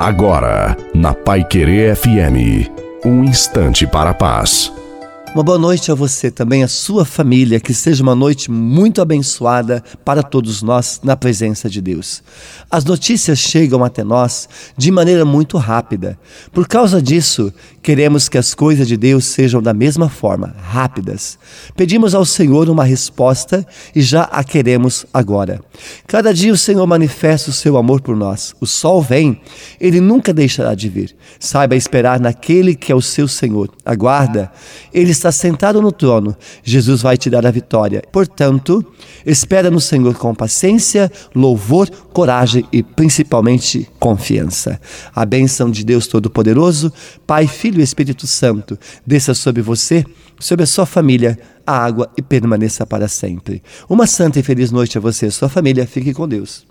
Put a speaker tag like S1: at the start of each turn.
S1: Agora, na Pai Querer FM, um instante para a paz.
S2: Uma boa noite a você também, a sua família, que seja uma noite muito abençoada para todos nós na presença de Deus. As notícias chegam até nós de maneira muito rápida. Por causa disso, queremos que as coisas de Deus sejam da mesma forma, rápidas. Pedimos ao Senhor uma resposta e já a queremos agora. Cada dia o Senhor manifesta o seu amor por nós. O sol vem, ele nunca deixará de vir. Saiba esperar naquele que é o seu Senhor. Aguarda, ele está sentado no trono, Jesus vai te dar a vitória. Portanto, espera no Senhor com paciência, louvor, coragem e principalmente confiança. A bênção de Deus Todo-Poderoso, Pai, Filho e Espírito Santo, desça sobre você, sobre a sua família, a água e permaneça para sempre. Uma santa e feliz noite a você e a sua família. Fique com Deus.